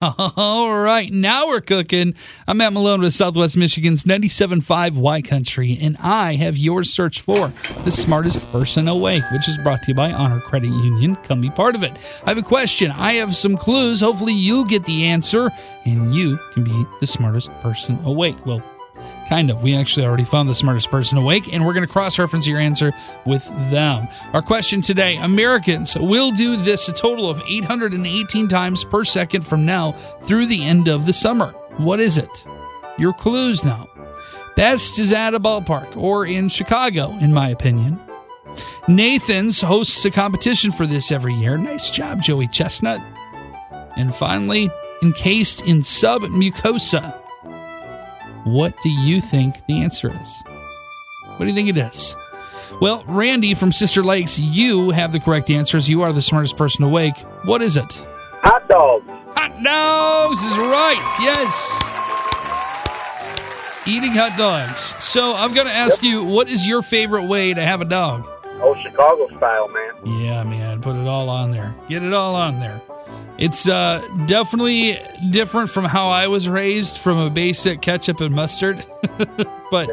All right, now we're cooking. I'm Matt Malone with Southwest Michigan's 97.5 Y Country, and I have your search for the smartest person awake, which is brought to you by Honor Credit Union. Come be part of it. I have a question. I have some clues. Hopefully, you'll get the answer, and you can be the smartest person awake. Well, Kind of. We actually already found the smartest person awake, and we're going to cross reference your answer with them. Our question today Americans will do this a total of 818 times per second from now through the end of the summer. What is it? Your clues now. Best is at a ballpark or in Chicago, in my opinion. Nathan's hosts a competition for this every year. Nice job, Joey Chestnut. And finally, encased in submucosa. What do you think the answer is? What do you think it is? Well, Randy from Sister Lakes, you have the correct answers. You are the smartest person awake. What is it? Hot dogs. Hot dogs is right. Yes. Eating hot dogs. So I'm going to ask you, what is your favorite way to have a dog? Oh, Chicago style, man. Yeah, man. Put it all on there. Get it all on there. It's uh, definitely different from how I was raised from a basic ketchup and mustard, but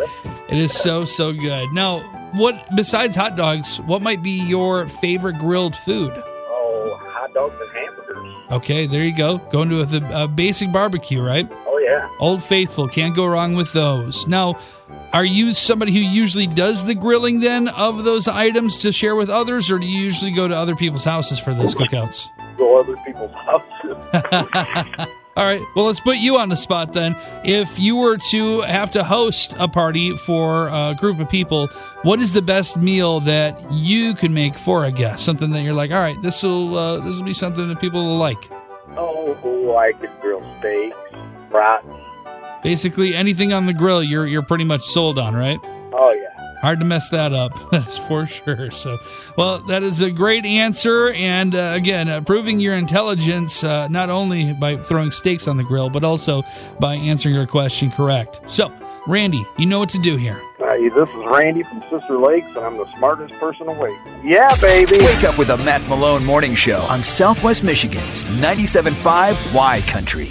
it is so, so good. Now, what besides hot dogs, what might be your favorite grilled food? Oh, hot dogs and hamburgers. Okay, there you go. Going to a, a basic barbecue, right? Oh, yeah. Old Faithful, can't go wrong with those. Now, are you somebody who usually does the grilling then of those items to share with others, or do you usually go to other people's houses for those cookouts? Go other people's houses. All right. Well, let's put you on the spot then. If you were to have to host a party for a group of people, what is the best meal that you could make for a guest? Something that you're like, all right, this will uh, this will be something that people will like. oh, I could grill steaks, brats. Basically, anything on the grill, you're you're pretty much sold on, right? Oh, yeah. Hard to mess that up, that's for sure. So, well, that is a great answer. And uh, again, uh, proving your intelligence uh, not only by throwing steaks on the grill, but also by answering your question correct. So, Randy, you know what to do here. Uh, this is Randy from Sister Lakes, and I'm the smartest person awake. Yeah, baby. Wake up with the Matt Malone Morning Show on Southwest Michigan's 97.5 Y Country.